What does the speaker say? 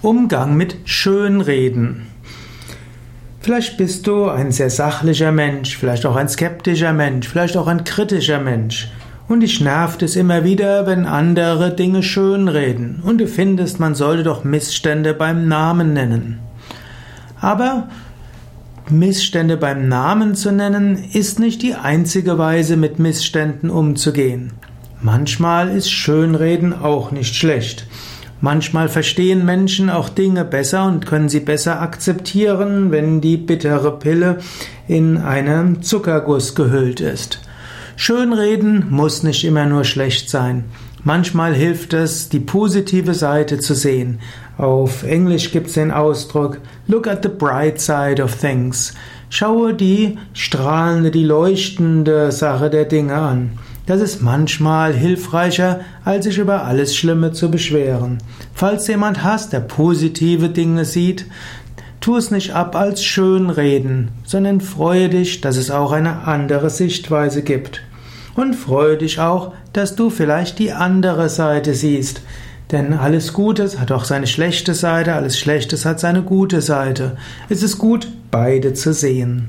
Umgang mit Schönreden. Vielleicht bist du ein sehr sachlicher Mensch, vielleicht auch ein skeptischer Mensch, vielleicht auch ein kritischer Mensch. Und dich nervt es immer wieder, wenn andere Dinge schönreden. Und du findest, man sollte doch Missstände beim Namen nennen. Aber Missstände beim Namen zu nennen, ist nicht die einzige Weise, mit Missständen umzugehen. Manchmal ist Schönreden auch nicht schlecht. Manchmal verstehen Menschen auch Dinge besser und können sie besser akzeptieren, wenn die bittere Pille in einem Zuckerguss gehüllt ist. Schönreden muss nicht immer nur schlecht sein. Manchmal hilft es, die positive Seite zu sehen. Auf Englisch gibt es den Ausdruck Look at the bright side of things. Schaue die strahlende, die leuchtende Sache der Dinge an. Das ist manchmal hilfreicher, als sich über alles Schlimme zu beschweren. Falls jemand hast, der positive Dinge sieht, tu es nicht ab als Schönreden, sondern freue dich, dass es auch eine andere Sichtweise gibt. Und freue dich auch, dass du vielleicht die andere Seite siehst. Denn alles Gutes hat auch seine schlechte Seite, alles Schlechtes hat seine gute Seite. Es ist gut, beide zu sehen.